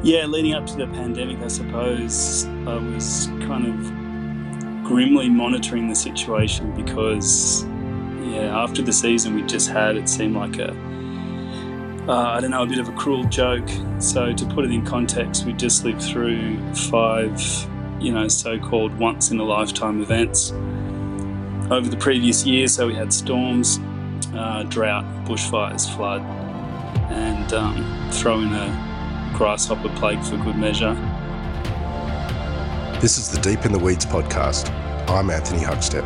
Yeah, leading up to the pandemic, I suppose I was kind of grimly monitoring the situation because, yeah, after the season we just had, it seemed like a, uh, I don't know, a bit of a cruel joke. So to put it in context, we just lived through five, you know, so-called once-in-a-lifetime events over the previous year. So we had storms, uh, drought, bushfires, flood, and um, in a grasshopper plague for good measure. This is the Deep in the Weeds podcast. I'm Anthony Huckstep.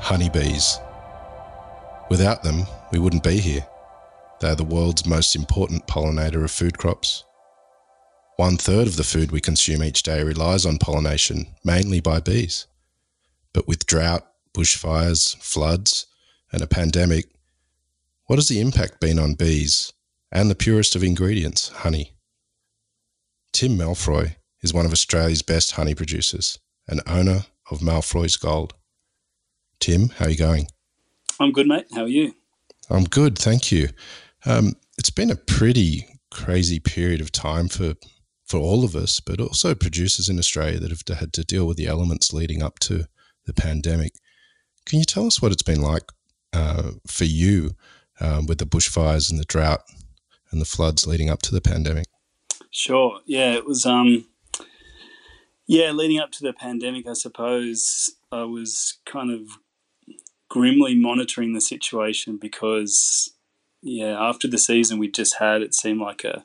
Honeybees. Without them, we wouldn't be here. They are the world's most important pollinator of food crops. One third of the food we consume each day relies on pollination, mainly by bees. But with drought, bushfires, floods, and a pandemic, what has the impact been on bees and the purest of ingredients, honey? Tim Malfroy is one of Australia's best honey producers and owner of Malfroy's Gold. Tim, how are you going? I'm good, mate. How are you? I'm good, thank you. Um, it's been a pretty crazy period of time for for all of us, but also producers in Australia that have had to deal with the elements leading up to the pandemic. Can you tell us what it's been like uh, for you um, with the bushfires and the drought and the floods leading up to the pandemic? Sure. Yeah, it was. Um, yeah, leading up to the pandemic, I suppose I was kind of grimly monitoring the situation because, yeah, after the season we just had, it seemed like a,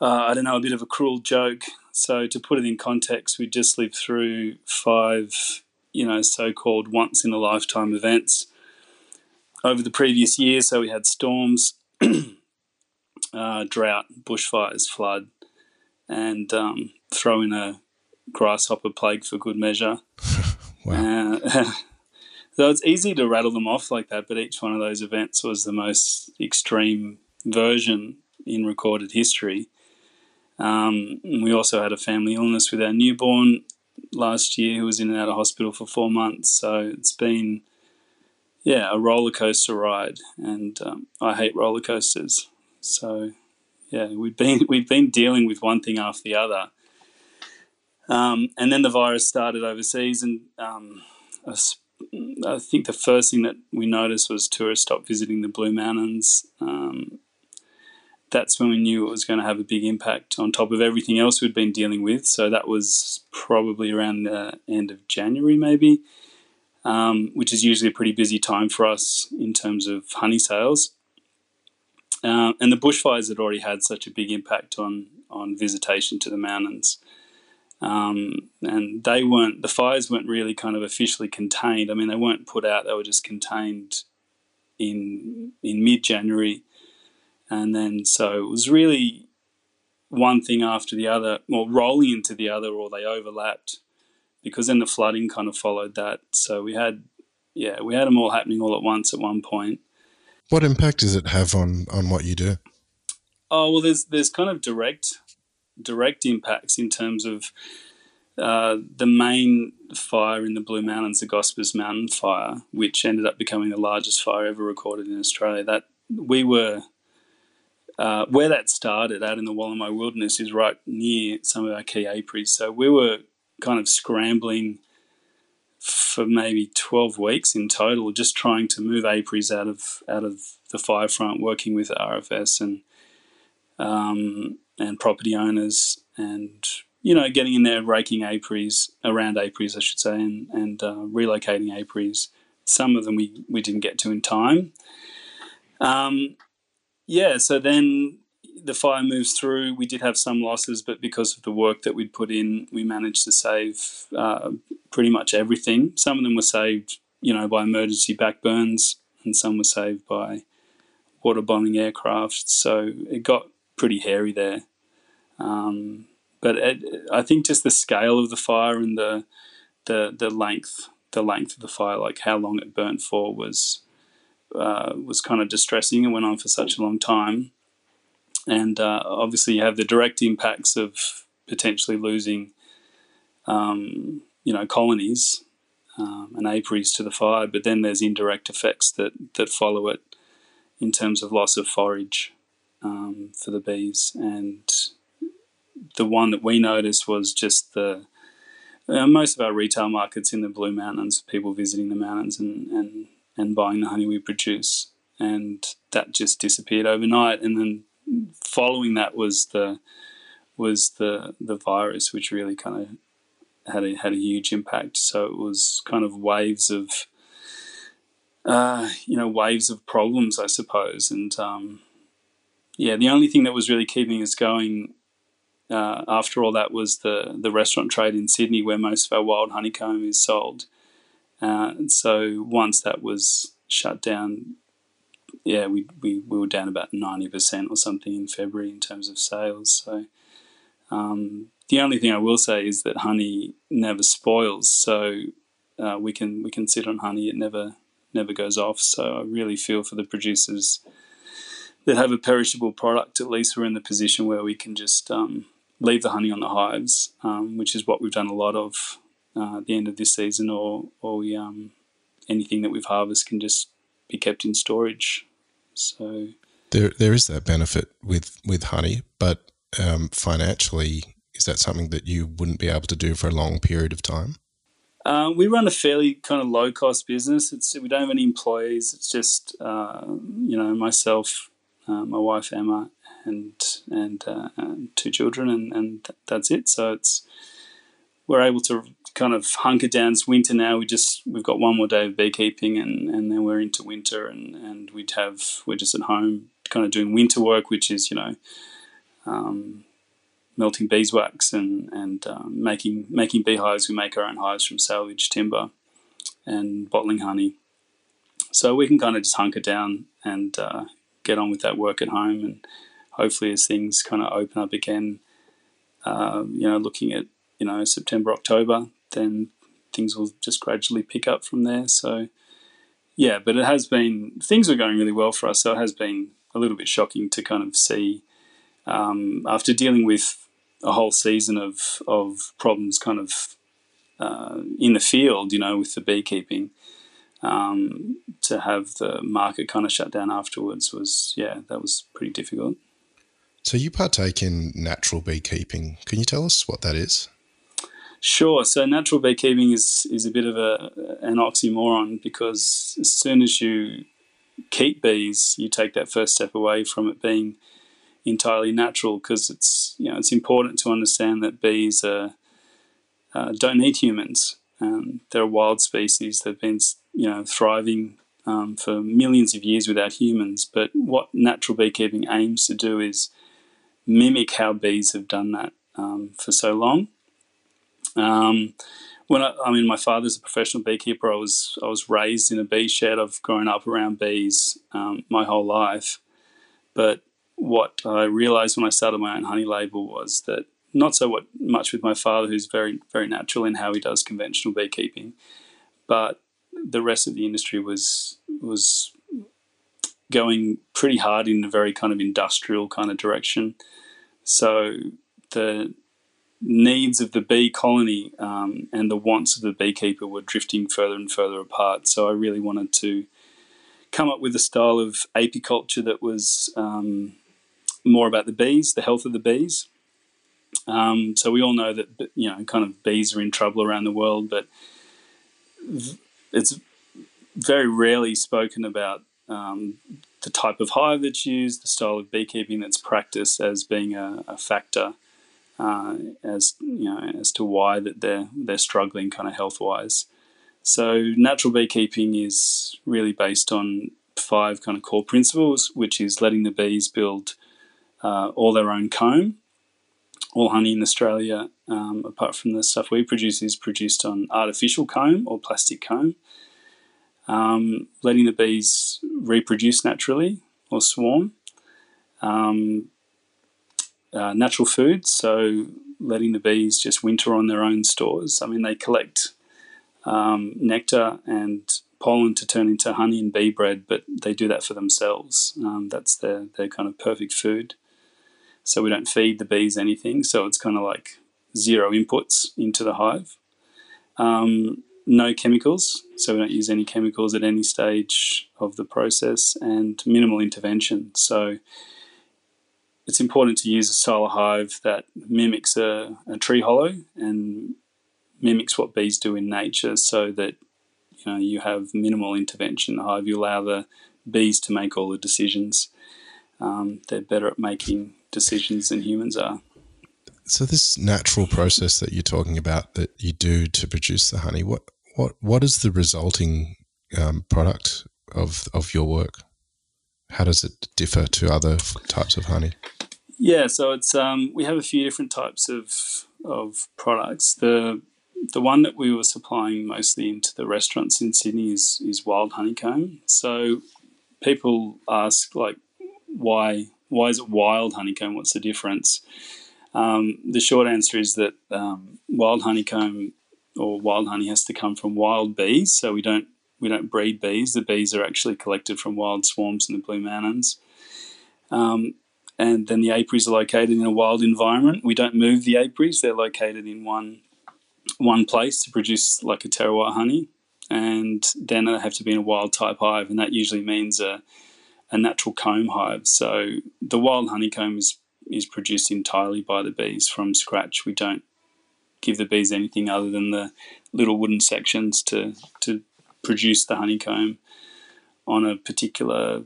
uh, I don't know, a bit of a cruel joke. So to put it in context, we just lived through five, you know, so-called once-in-a-lifetime events over the previous year. So we had storms, uh, drought, bushfires, flood, and um, throw in a grasshopper plague for good measure. wow. Uh, so it's easy to rattle them off like that, but each one of those events was the most extreme version in recorded history. Um, we also had a family illness with our newborn last year who was in and out of hospital for four months. So it's been yeah, a roller coaster ride, and um, I hate roller coasters. So, yeah, we've been we've been dealing with one thing after the other, um, and then the virus started overseas, and um, I, think the first thing that we noticed was tourists stopped visiting the Blue Mountains. Um, that's when we knew it was going to have a big impact on top of everything else we'd been dealing with. So that was probably around the end of January, maybe um, which is usually a pretty busy time for us in terms of honey sales. Uh, and the bushfires had already had such a big impact on on visitation to the mountains. Um, and they weren't the fires weren't really kind of officially contained. I mean, they weren't put out; they were just contained in in mid January, and then so it was really one thing after the other, or rolling into the other, or they overlapped because then the flooding kind of followed that. So we had, yeah, we had them all happening all at once at one point. What impact does it have on on what you do? Oh well, there's there's kind of direct direct impacts in terms of uh, the main fire in the Blue Mountains, the Gospers Mountain fire, which ended up becoming the largest fire ever recorded in Australia. That we were uh, where that started out in the Wollemi Wilderness is right near some of our key apiaries. So we were kind of scrambling for maybe 12 weeks in total, just trying to move apiaries out of out of the fire front, working with RFS and um, and property owners, and you know, getting in there, raking apiaries around apiaries, I should say, and and uh, relocating apiaries. Some of them we we didn't get to in time. Um, yeah, so then the fire moves through. We did have some losses, but because of the work that we'd put in, we managed to save uh, pretty much everything. Some of them were saved, you know, by emergency backburns, and some were saved by water bombing aircraft. So it got pretty hairy there. Um, but it, I think just the scale of the fire and the the the length the length of the fire, like how long it burnt for, was uh, was kind of distressing and went on for such a long time and uh, obviously you have the direct impacts of potentially losing, um, you know, colonies um, and apiaries to the fire. But then there's indirect effects that that follow it in terms of loss of forage um, for the bees. And the one that we noticed was just the uh, most of our retail markets in the Blue Mountains, people visiting the mountains and, and, and buying the honey we produce. And that just disappeared overnight. And then following that was the was the the virus, which really kind of had a had a huge impact. So it was kind of waves of uh, you know waves of problems, I suppose. And um, yeah, the only thing that was really keeping us going uh, after all that was the the restaurant trade in Sydney, where most of our wild honeycomb is sold. Uh, and so once that was shut down, yeah, we, we, we were down about ninety percent or something in February in terms of sales. So um, the only thing I will say is that honey never spoils, so uh, we can we can sit on honey; it never never goes off. So I really feel for the producers that have a perishable product. At least we're in the position where we can just um, leave the honey on the hives, um, which is what we've done a lot of uh, at the end of this season, or or we um, anything that we've harvested can just be kept in storage. So there there is that benefit with with honey, but um, financially, is that something that you wouldn't be able to do for a long period of time? Uh, we run a fairly kind of low cost business. It's we don't have any employees. It's just uh, you know myself, uh, my wife Emma, and and, uh, and two children, and, and that's it. So it's we're able to kind of hunker down. It's winter now. We just we've got one more day of beekeeping, and, and then we're into winter, and, and we'd have we're just at home, kind of doing winter work, which is you know um, melting beeswax and and um, making making beehives. We make our own hives from salvage timber and bottling honey. So we can kind of just hunker down and uh, get on with that work at home, and hopefully, as things kind of open up again, uh, you know, looking at you know September October, then things will just gradually pick up from there. So yeah, but it has been things are going really well for us. So it has been a little bit shocking to kind of see um, after dealing with a whole season of of problems, kind of uh, in the field, you know, with the beekeeping, um, to have the market kind of shut down afterwards was yeah, that was pretty difficult. So you partake in natural beekeeping. Can you tell us what that is? Sure. So natural beekeeping is is a bit of a an oxymoron because as soon as you keep bees, you take that first step away from it being entirely natural because it's you know it's important to understand that bees are, uh, don't need humans. Um, they're a wild species. They've been you know thriving um, for millions of years without humans. But what natural beekeeping aims to do is mimic how bees have done that um, for so long. Um, when I, I, mean, my father's a professional beekeeper. I was I was raised in a bee shed. I've grown up around bees um, my whole life, but what I realized when I started my own honey label was that not so what, much with my father, who's very very natural in how he does conventional beekeeping, but the rest of the industry was was going pretty hard in a very kind of industrial kind of direction. So the needs of the bee colony um, and the wants of the beekeeper were drifting further and further apart. So I really wanted to come up with a style of apiculture that was um, more about the bees, the health of the bees. Um, so we all know that you know kind of bees are in trouble around the world, but it's very rarely spoken about um, the type of hive that's used, the style of beekeeping that's practiced as being a, a factor uh, as you know as to why that they're they're struggling kind of health wise. So natural beekeeping is really based on five kind of core principles, which is letting the bees build uh, all their own comb. All honey in Australia, um, apart from the stuff we produce, is produced on artificial comb or plastic comb. Um, letting the bees reproduce naturally or swarm. Um, uh, natural foods, so letting the bees just winter on their own stores. I mean, they collect um, nectar and pollen to turn into honey and bee bread, but they do that for themselves. Um, that's their, their kind of perfect food. So we don't feed the bees anything. So it's kind of like zero inputs into the hive. Um, no chemicals, so we don't use any chemicals at any stage of the process, and minimal intervention. So it's important to use a solar hive that mimics a, a tree hollow and mimics what bees do in nature, so that you know you have minimal intervention in the hive. You allow the bees to make all the decisions. Um, they're better at making decisions than humans are. So this natural process that you're talking about that you do to produce the honey, what what what is the resulting um, product of of your work? How does it differ to other types of honey? Yeah, so it's um, we have a few different types of of products. The the one that we were supplying mostly into the restaurants in Sydney is is wild honeycomb. So people ask like why why is it wild honeycomb? What's the difference? Um, the short answer is that um, wild honeycomb or wild honey has to come from wild bees. So we don't we don't breed bees. The bees are actually collected from wild swarms in the Blue Mountains. Um, and then the apiaries are located in a wild environment. We don't move the apiaries; they're located in one one place to produce like a terroir honey, and then they have to be in a wild type hive, and that usually means a a natural comb hive. So the wild honeycomb is is produced entirely by the bees from scratch. We don't give the bees anything other than the little wooden sections to to produce the honeycomb on a particular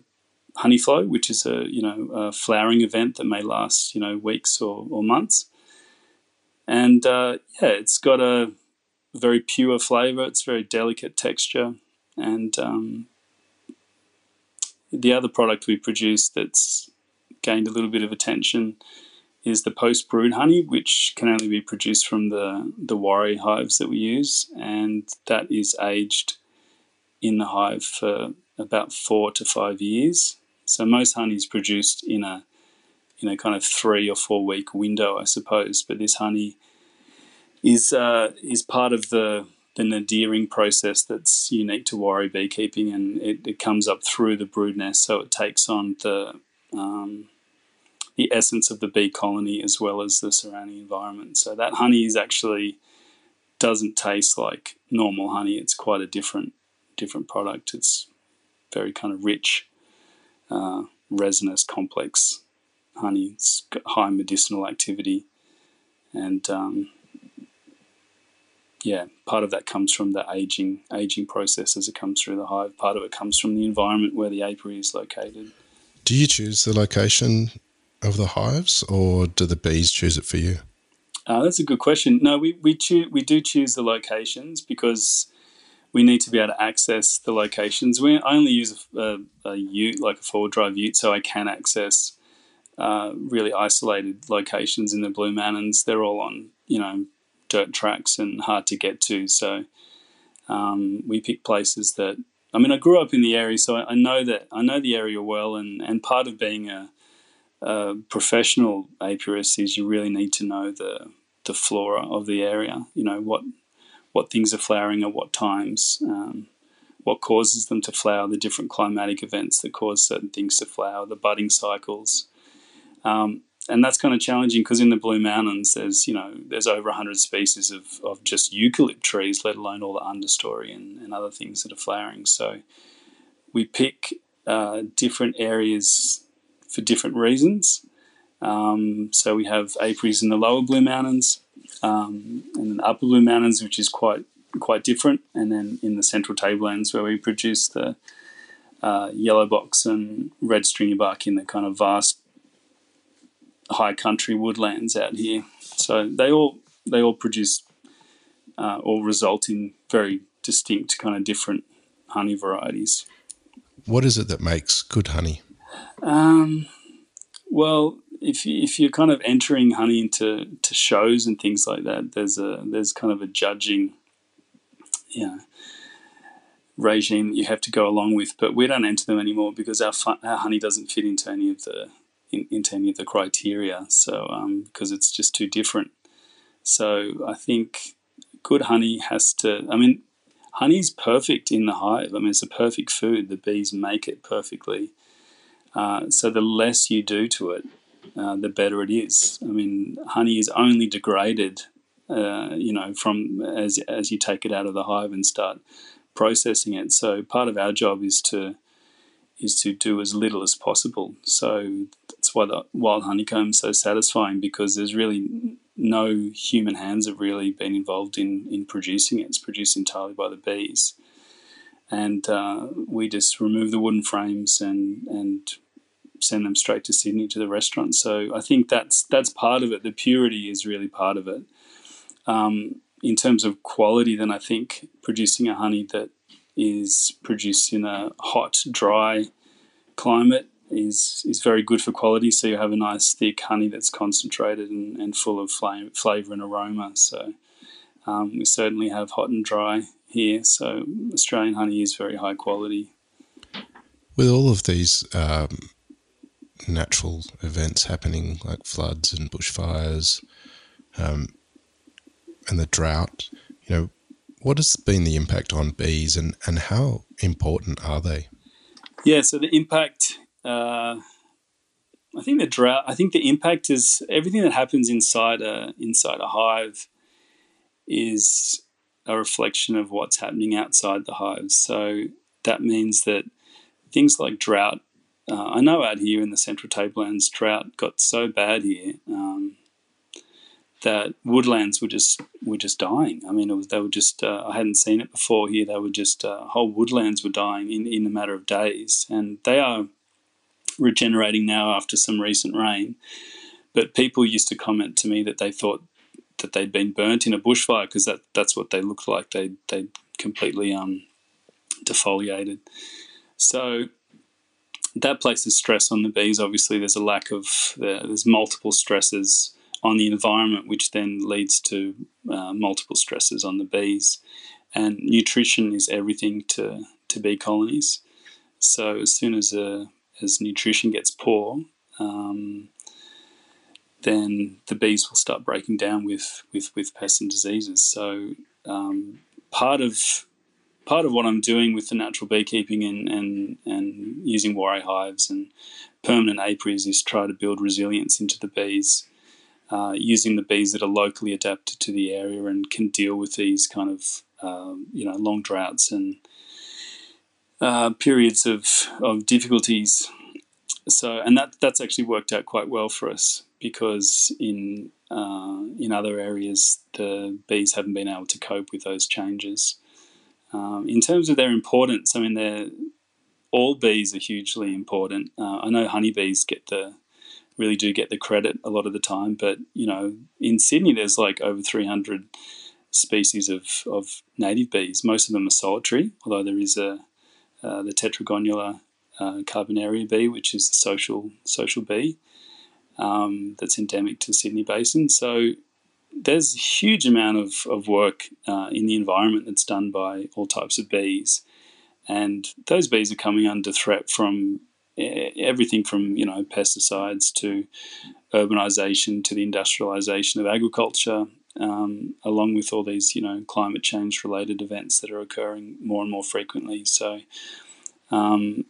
honey flow, which is a you know a flowering event that may last you know weeks or, or months. And uh, yeah, it's got a very pure flavor. It's very delicate texture, and um, the other product we produce that's gained a little bit of attention is the post brood honey, which can only be produced from the the Warré hives that we use, and that is aged in the hive for about four to five years. So most honey is produced in a in a kind of three or four week window, I suppose. But this honey is uh, is part of the the nadiring process that's unique to Warré beekeeping, and it, it comes up through the brood nest, so it takes on the um, the essence of the bee colony as well as the surrounding environment. So that honey is actually doesn't taste like normal honey. It's quite a different different product. It's very kind of rich, uh, resinous, complex honey. It's got high medicinal activity, and um, yeah, part of that comes from the aging aging process as it comes through the hive. Part of it comes from the environment where the apiary is located. Do you choose the location of the hives, or do the bees choose it for you? Uh, that's a good question. No, we we choose we do choose the locations because we need to be able to access the locations. We I only use a, a, a ute like a four drive ute, so I can access uh, really isolated locations in the Blue Mountains. They're all on you know dirt tracks and hard to get to. So um, we pick places that I mean I grew up in the area, so I, I know that I know the area well, and and part of being a uh, professional apiarist is you really need to know the the flora of the area. You know what what things are flowering at what times, um, what causes them to flower, the different climatic events that cause certain things to flower, the budding cycles. Um, and that's kind of challenging because in the Blue Mountains, there's you know there's over 100 species of, of just eucalypt trees, let alone all the understory and, and other things that are flowering. So we pick uh, different areas for different reasons. Um, so we have apiaries in the lower Blue Mountains, um, and then upper Blue Mountains, which is quite quite different, and then in the central tablelands where we produce the uh, yellow box and red stringy bark in the kind of vast high country woodlands out here. So they all they all produce uh, or result in very distinct kind of different honey varieties. What is it that makes good honey? Um, well, if you, if you're kind of entering honey into to shows and things like that, there's a there's kind of a judging, you know, regime that you have to go along with. But we don't enter them anymore because our our honey doesn't fit into any of the in, into any of the criteria. So um, because it's just too different. So I think good honey has to. I mean, honey's perfect in the hive. I mean, it's a perfect food. The bees make it perfectly. Uh, so the less you do to it, uh, the better it is. I mean, honey is only degraded uh, you know, from as as you take it out of the hive and start processing it. So part of our job is to is to do as little as possible. So that's why the wild honeycomb is so satisfying because there's really no human hands have really been involved in in producing it. It's produced entirely by the bees, and uh, we just remove the wooden frames and and send them straight to Sydney to the restaurant. So I think that's that's part of it. The purity is really part of it. Um, in terms of quality, then I think producing a honey that is produced in a hot, dry climate is is very good for quality. So you have a nice thick honey that's concentrated and, and full of flame, flavor and aroma. So um, we certainly have hot and dry here. So Australian honey is very high quality. With all of these um, natural events happening, like floods and bushfires, um, and the drought, you know, what has been the impact on bees, and and how important are they? Yeah, so the impact uh, I think the drought. I think the impact is everything that happens inside a inside a hive is a reflection of what's happening outside the hives. So that means that things like drought. Uh, I know out here in the Central Tablelands, drought got so bad here um, that woodlands were just were just dying. I mean, was, they were just. Uh, I hadn't seen it before here. They were just uh, whole woodlands were dying in in a matter of days, and they are regenerating now after some recent rain. But people used to comment to me that they thought that they'd been burnt in a bushfire because that, that's what they looked like. They they completely um, defoliated. So that places stress on the bees. Obviously, there's a lack of uh, there's multiple stresses on the environment, which then leads to uh, multiple stresses on the bees. And nutrition is everything to to bee colonies. So as soon as a as nutrition gets poor, um, then the bees will start breaking down with with, with pests and diseases. So um, part of part of what I'm doing with the natural beekeeping and and, and using warre hives and permanent apiaries is try to build resilience into the bees. Uh, using the bees that are locally adapted to the area and can deal with these kind of um, you know long droughts and uh, periods of, of difficulties. So, and that that's actually worked out quite well for us because in uh, in other areas the bees haven't been able to cope with those changes. Um, in terms of their importance, I mean, they're all bees are hugely important. Uh, I know honeybees get the really do get the credit a lot of the time, but you know, in Sydney there's like over 300 species of, of native bees. Most of them are solitary, although there is a uh, the tetragonula uh, carbonaria bee, which is the social social bee um, that's endemic to Sydney Basin. So there's a huge amount of, of work uh, in the environment that's done by all types of bees, and those bees are coming under threat from everything from you know pesticides to urbanization to the industrialization of agriculture um, along with all these, you know, climate change related events that are occurring more and more frequently. So, um,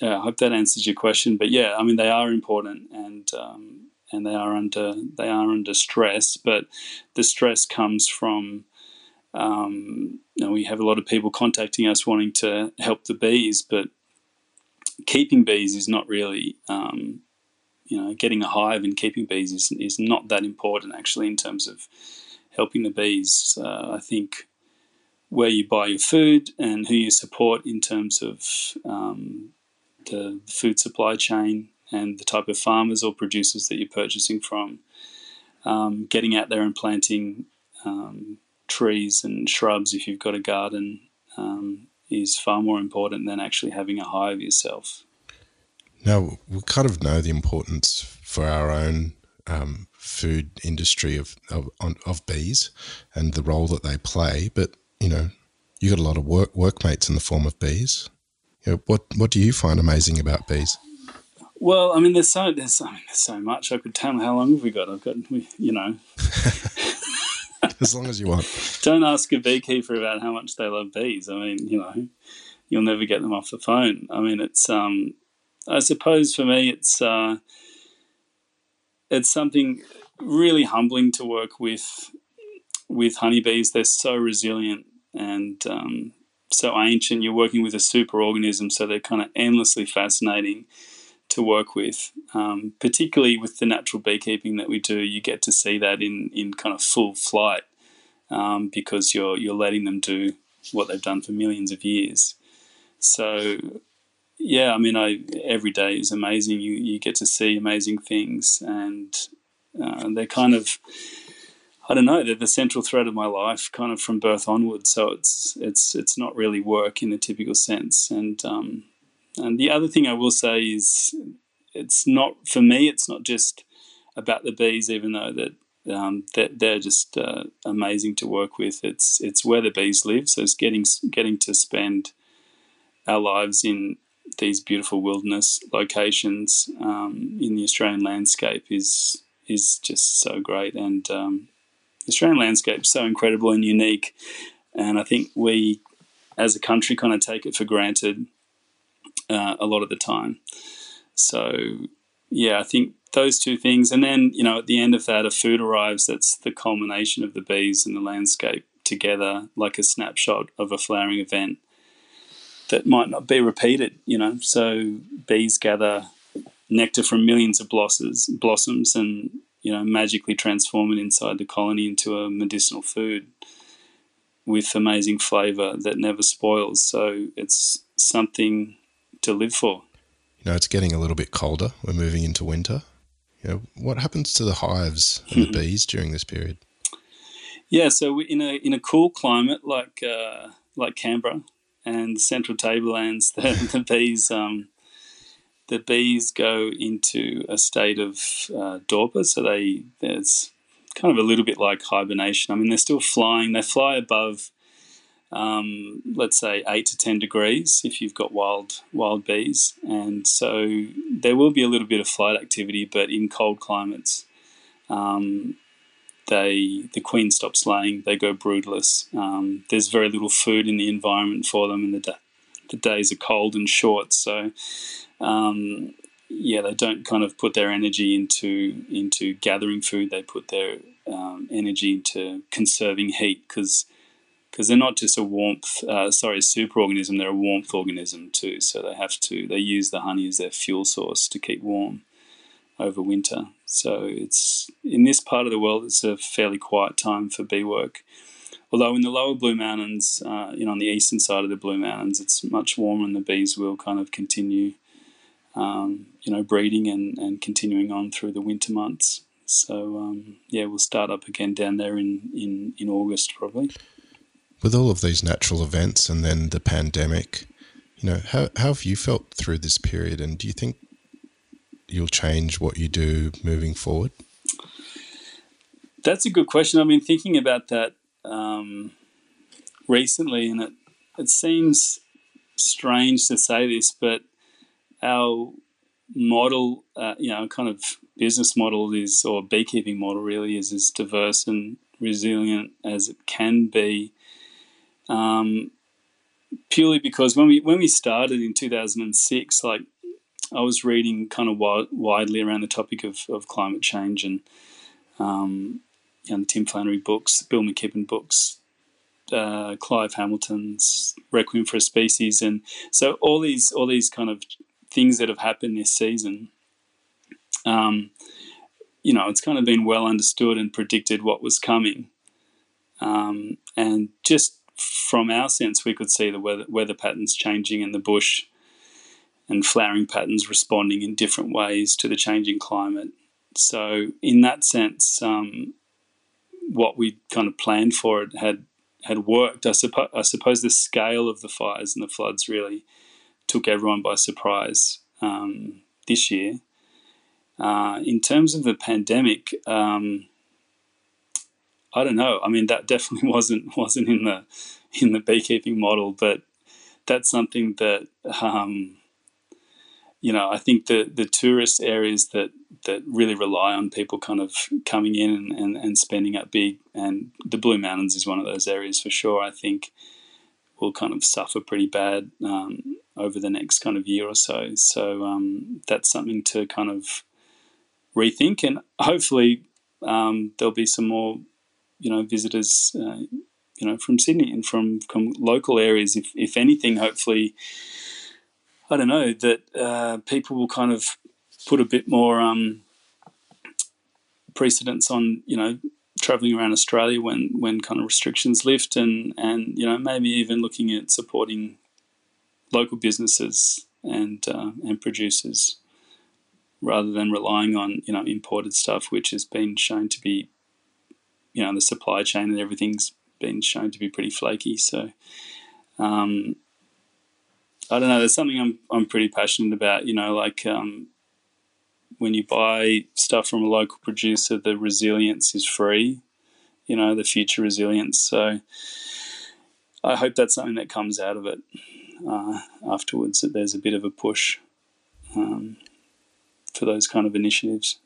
yeah, I hope that answers your question. But yeah, I mean, they are important and um, and they are under they are under stress, but the stress comes from. Um, you know, we have a lot of people contacting us wanting to help the bees, but keeping bees is not really um, you know, getting a hive and keeping bees is, is not that important actually in terms of helping the bees. Uh, I think where you buy your food and who you support in terms of um, the food supply chain and the type of farmers or producers that you're purchasing from. Um, getting out there and planting um, trees and shrubs if you've got a garden um, is far more important than actually having a hive yourself. Now, we kind of know the importance for our own um, food industry of, of, of bees and the role that they play, but you know, you got a lot of work workmates in the form of bees. You know, what what do you find amazing about bees? Well, I mean, there's so there's, I mean, there's so much. I could tell you, how long have we got? I've got, you know, as long as you want. Don't ask a beekeeper about how much they love bees. I mean, you know, you'll never get them off the phone. I mean, it's um, I suppose for me, it's uh, it's something really humbling to work with with honeybees. They're so resilient and um, so ancient. You're working with a super organism, so they're kind of endlessly fascinating to work with. Um, particularly with the natural beekeeping that we do, you get to see that in in kind of full flight um, because you're you're letting them do what they've done for millions of years. So yeah, I mean, I every day is amazing. You you get to see amazing things, and uh, they're kind of I don't know. They're the central thread of my life, kind of from birth onward. So it's it's it's not really work in the typical sense. And um, and the other thing I will say is, it's not for me. It's not just about the bees, even though that. Um, they're, they're just uh, amazing to work with. It's it's where the bees live, so it's getting getting to spend our lives in these beautiful wilderness locations um, in the Australian landscape is is just so great. And um, the Australian landscape is so incredible and unique. And I think we, as a country, kind of take it for granted uh, a lot of the time. So, yeah, I think those two things. And then, you know, at the end of that, a food arrives that's the culmination of the bees and the landscape together, like a snapshot of a flowering event that might not be repeated, you know. So bees gather nectar from millions of blossoms, blossoms and, you know, magically transform it inside the colony into a medicinal food with amazing flavour that never spoils. So it's something to live for. You know, it's getting a little bit colder. We're moving into winter. You know, what happens to the hives and the bees during this period? Yeah, so in a in a cool climate like uh, like Canberra, and the central tablelands, the, the bees um, the bees go into a state of uh. So they there's kind of a little bit like hibernation. I mean, they're still flying. They fly above, um, let's say, eight to ten degrees if you've got wild wild bees, and so there will be a little bit of flight activity. But in cold climates, um, they the queen stops laying. They go broodless. Um, there's very little food in the environment for them, and the da- the days are cold and short. So, um, yeah, they don't kind of put their energy into into gathering food. They put their um, energy into conserving heat because because they're not just a warmth, uh, sorry, super organism. They're a warmth organism too. So they have to they use the honey as their fuel source to keep warm over winter. So it's in this part of the world, it's a fairly quiet time for bee work. Although in the lower Blue Mountains, uh, you know, on the eastern side of the Blue Mountains, it's much warmer, and the bees will kind of continue, um, you know, breeding and, and continuing on through the winter months. So um, yeah, we'll start up again down there in, in, in August probably. With all of these natural events and then the pandemic, you know, how, how have you felt through this period? And do you think you'll change what you do moving forward? That's a good question. I've been thinking about that um, recently, and it it seems strange to say this, but our model, uh, you know, kind of business model is, or beekeeping model really is as diverse and resilient as it can be. Um, purely because when we when we started in 2006, like I was reading kind of widely around the topic of, of climate change and um, you know, the Tim Flannery books, Bill McKibben books, uh, Clive Hamilton's Requiem for a Species, and so all these all these kind of things that have happened this season. Um, you know, it's kind of been well understood and predicted what was coming, um, and just from our sense, we could see the weather, weather patterns changing in the bush and flowering patterns responding in different ways to the changing climate. So, in that sense, um, what we kind of planned for it had had worked. I, suppo- I suppose the scale of the fires and the floods really took everyone by surprise um, this year. Uh, in terms of the pandemic, um, I don't know. I mean, that definitely wasn't wasn't in the in the beekeeping model, but that's something that um, you know, I think the the tourist areas that that really rely on people kind of coming in and, and, and spending up big, and the Blue Mountains is one of those areas for sure. I think will kind of suffer pretty bad um, over the next kind of year or so. So um, that's something to kind of rethink, and hopefully, um, there'll be some more, you know, visitors, uh, you know, from Sydney and from, from local areas. If if anything, hopefully, I don't know that uh, people will kind of put a bit more um, precedence on, you know, traveling around Australia when when kind of restrictions lift, and and you know maybe even looking at supporting local businesses and uh, and producers rather than relying on you know imported stuff, which has been shown to be, you know, the supply chain and everything's been shown to be pretty flaky. So, um, I don't know. There's something I'm I'm pretty passionate about. You know, like um, when you buy stuff from a local producer, the resilience is free. You know, the future resilience. So, I hope that's something that comes out of it uh, afterwards. That there's a bit of a push. Um, for those kind of initiatives.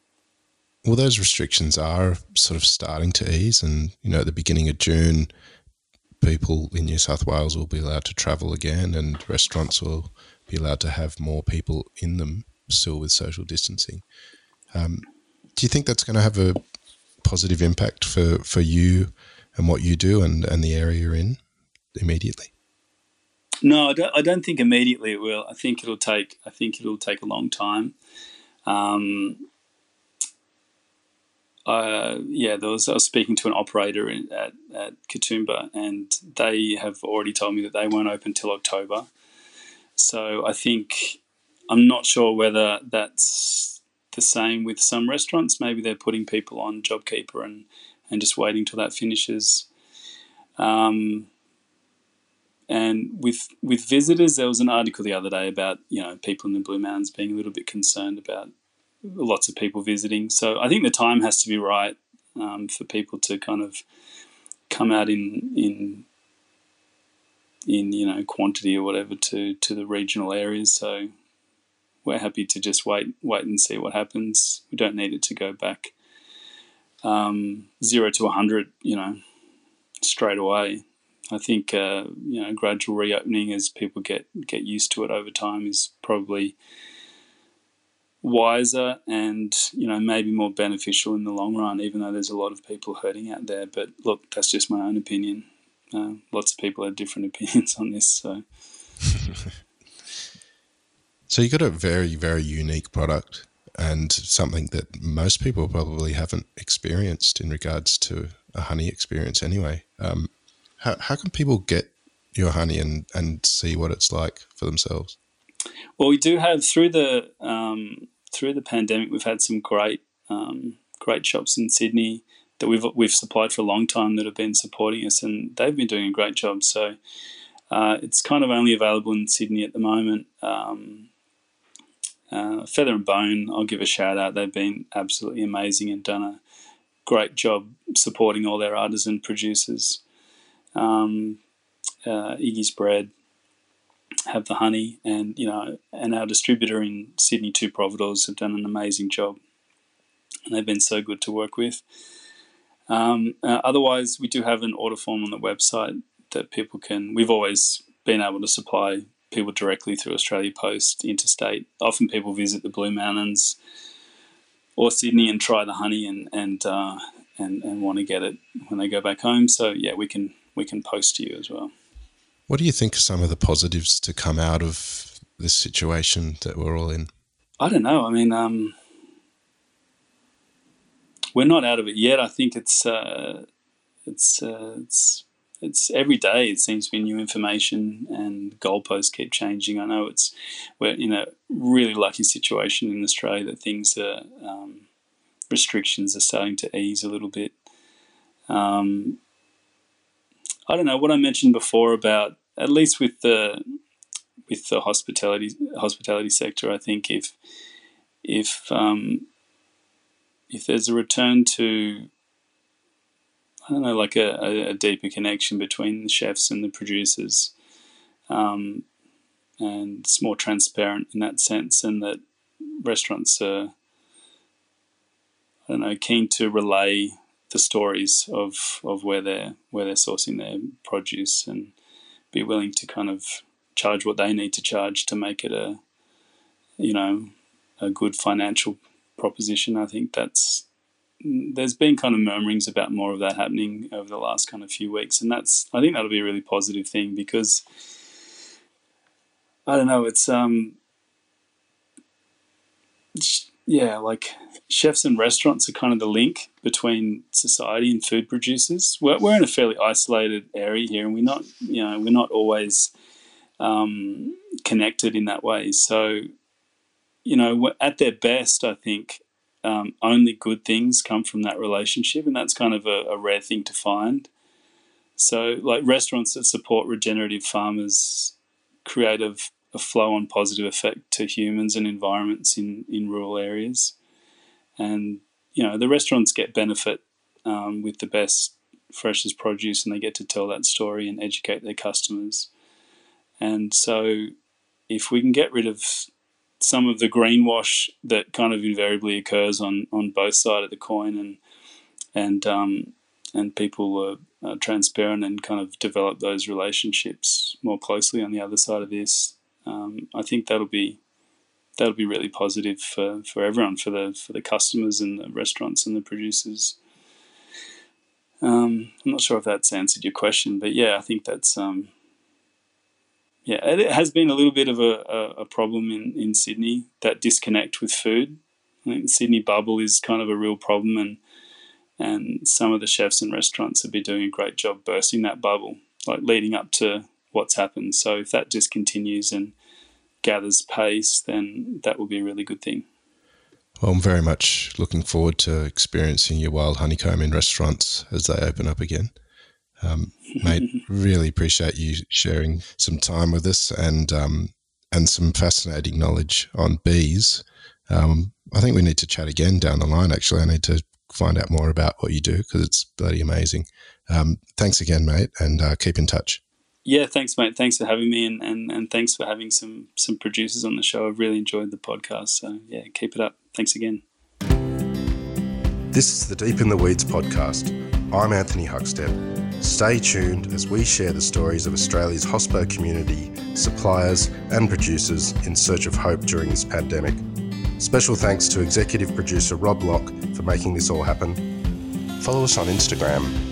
Well, those restrictions are sort of starting to ease, and you know, at the beginning of June, people in New South Wales will be allowed to travel again, and restaurants will be allowed to have more people in them, still with social distancing. Um, do you think that's going to have a positive impact for, for you and what you do and, and the area you're in immediately? No, I don't, I don't think immediately it will. I think it'll take. I think it'll take a long time. Um, uh, yeah, there was, I was speaking to an operator in, at, at Katoomba, and they have already told me that they won't open till October. So I think I'm not sure whether that's the same with some restaurants. Maybe they're putting people on JobKeeper and, and just waiting till that finishes. Um, and with with visitors, there was an article the other day about you know people in the Blue Mountains being a little bit concerned about lots of people visiting. So I think the time has to be right um, for people to kind of come out in in in you know quantity or whatever to to the regional areas. So we're happy to just wait wait and see what happens. We don't need it to go back um, zero to hundred, you know, straight away. I think uh, you know gradual reopening as people get get used to it over time is probably wiser and you know maybe more beneficial in the long run. Even though there's a lot of people hurting out there, but look, that's just my own opinion. Uh, lots of people have different opinions on this, so. so you got a very very unique product and something that most people probably haven't experienced in regards to a honey experience anyway. Um, how, how can people get your honey and, and see what it's like for themselves? Well, we do have through the um, through the pandemic, we've had some great um, great shops in Sydney that we've we've supplied for a long time that have been supporting us, and they've been doing a great job. So uh, it's kind of only available in Sydney at the moment. Um, uh, Feather and Bone, I'll give a shout out. They've been absolutely amazing and done a great job supporting all their artisan producers um, uh, Iggy's bread, have the honey, and you know, and our distributor in Sydney, Two Providores, have done an amazing job, and they've been so good to work with. Um, uh, otherwise, we do have an order form on the website that people can. We've always been able to supply people directly through Australia Post interstate. Often people visit the Blue Mountains or Sydney and try the honey and and uh, and, and want to get it when they go back home. So yeah, we can we can post to you as well. What do you think are some of the positives to come out of this situation that we're all in? I don't know. I mean, um, we're not out of it yet. I think it's uh, it's uh, it's it's every day. It seems to be new information, and goalposts keep changing. I know it's we're in a really lucky situation in Australia that things are um, restrictions are starting to ease a little bit. Um, I don't know what I mentioned before about at least with the with the hospitality hospitality sector. I think if if um, if there's a return to I don't know, like a, a deeper connection between the chefs and the producers, um, and it's more transparent in that sense, and that restaurants are I don't know keen to relay the stories of, of where they're where they're sourcing their produce and be willing to kind of charge what they need to charge to make it a you know a good financial proposition. I think that's there's been kind of murmurings about more of that happening over the last kind of few weeks, and that's I think that'll be a really positive thing because I don't know, it's um yeah, like chefs and restaurants are kind of the link between society and food producers. We're, we're in a fairly isolated area here, and we're not, you know, we're not always um, connected in that way. So, you know, at their best, I think um, only good things come from that relationship, and that's kind of a, a rare thing to find. So, like restaurants that support regenerative farmers create a, flow on positive effect to humans and environments in, in rural areas. And, you know, the restaurants get benefit um, with the best freshest produce and they get to tell that story and educate their customers. And so, if we can get rid of some of the greenwash that kind of invariably occurs on, on both sides of the coin and and um, and people are, transparent and kind of develop those relationships more closely on the other side of this. Um, I think that'll be that'll be really positive for, for everyone, for the for the customers and the restaurants and the producers. Um, I'm not sure if that's answered your question, but yeah, I think that's um, yeah, it has been a little bit of a, a, a, problem in, in Sydney that disconnect with food. I think the Sydney bubble is kind of a real problem, and and some of the chefs and restaurants have been doing a great job bursting that bubble, like leading up to what's happened. So if that just continues and gathers pace, then that will be a really good thing. Well, I'm very much looking forward to experiencing your wild honeycomb in restaurants as they open up again. Um, mate, really appreciate you sharing some time with us and um, and some fascinating knowledge on bees. Um, I think we need to chat again down the line. Actually, I need to find out more about what you do because it's bloody amazing. Um, thanks again, mate, and uh, keep in touch. Yeah, thanks, mate. Thanks for having me, and, and, and thanks for having some some producers on the show. I've really enjoyed the podcast. So yeah, keep it up. Thanks again. This is the Deep in the Weeds podcast. I'm Anthony Huckstep. Stay tuned as we share the stories of Australia's hospo community, suppliers, and producers in search of hope during this pandemic. Special thanks to executive producer Rob Locke for making this all happen. Follow us on Instagram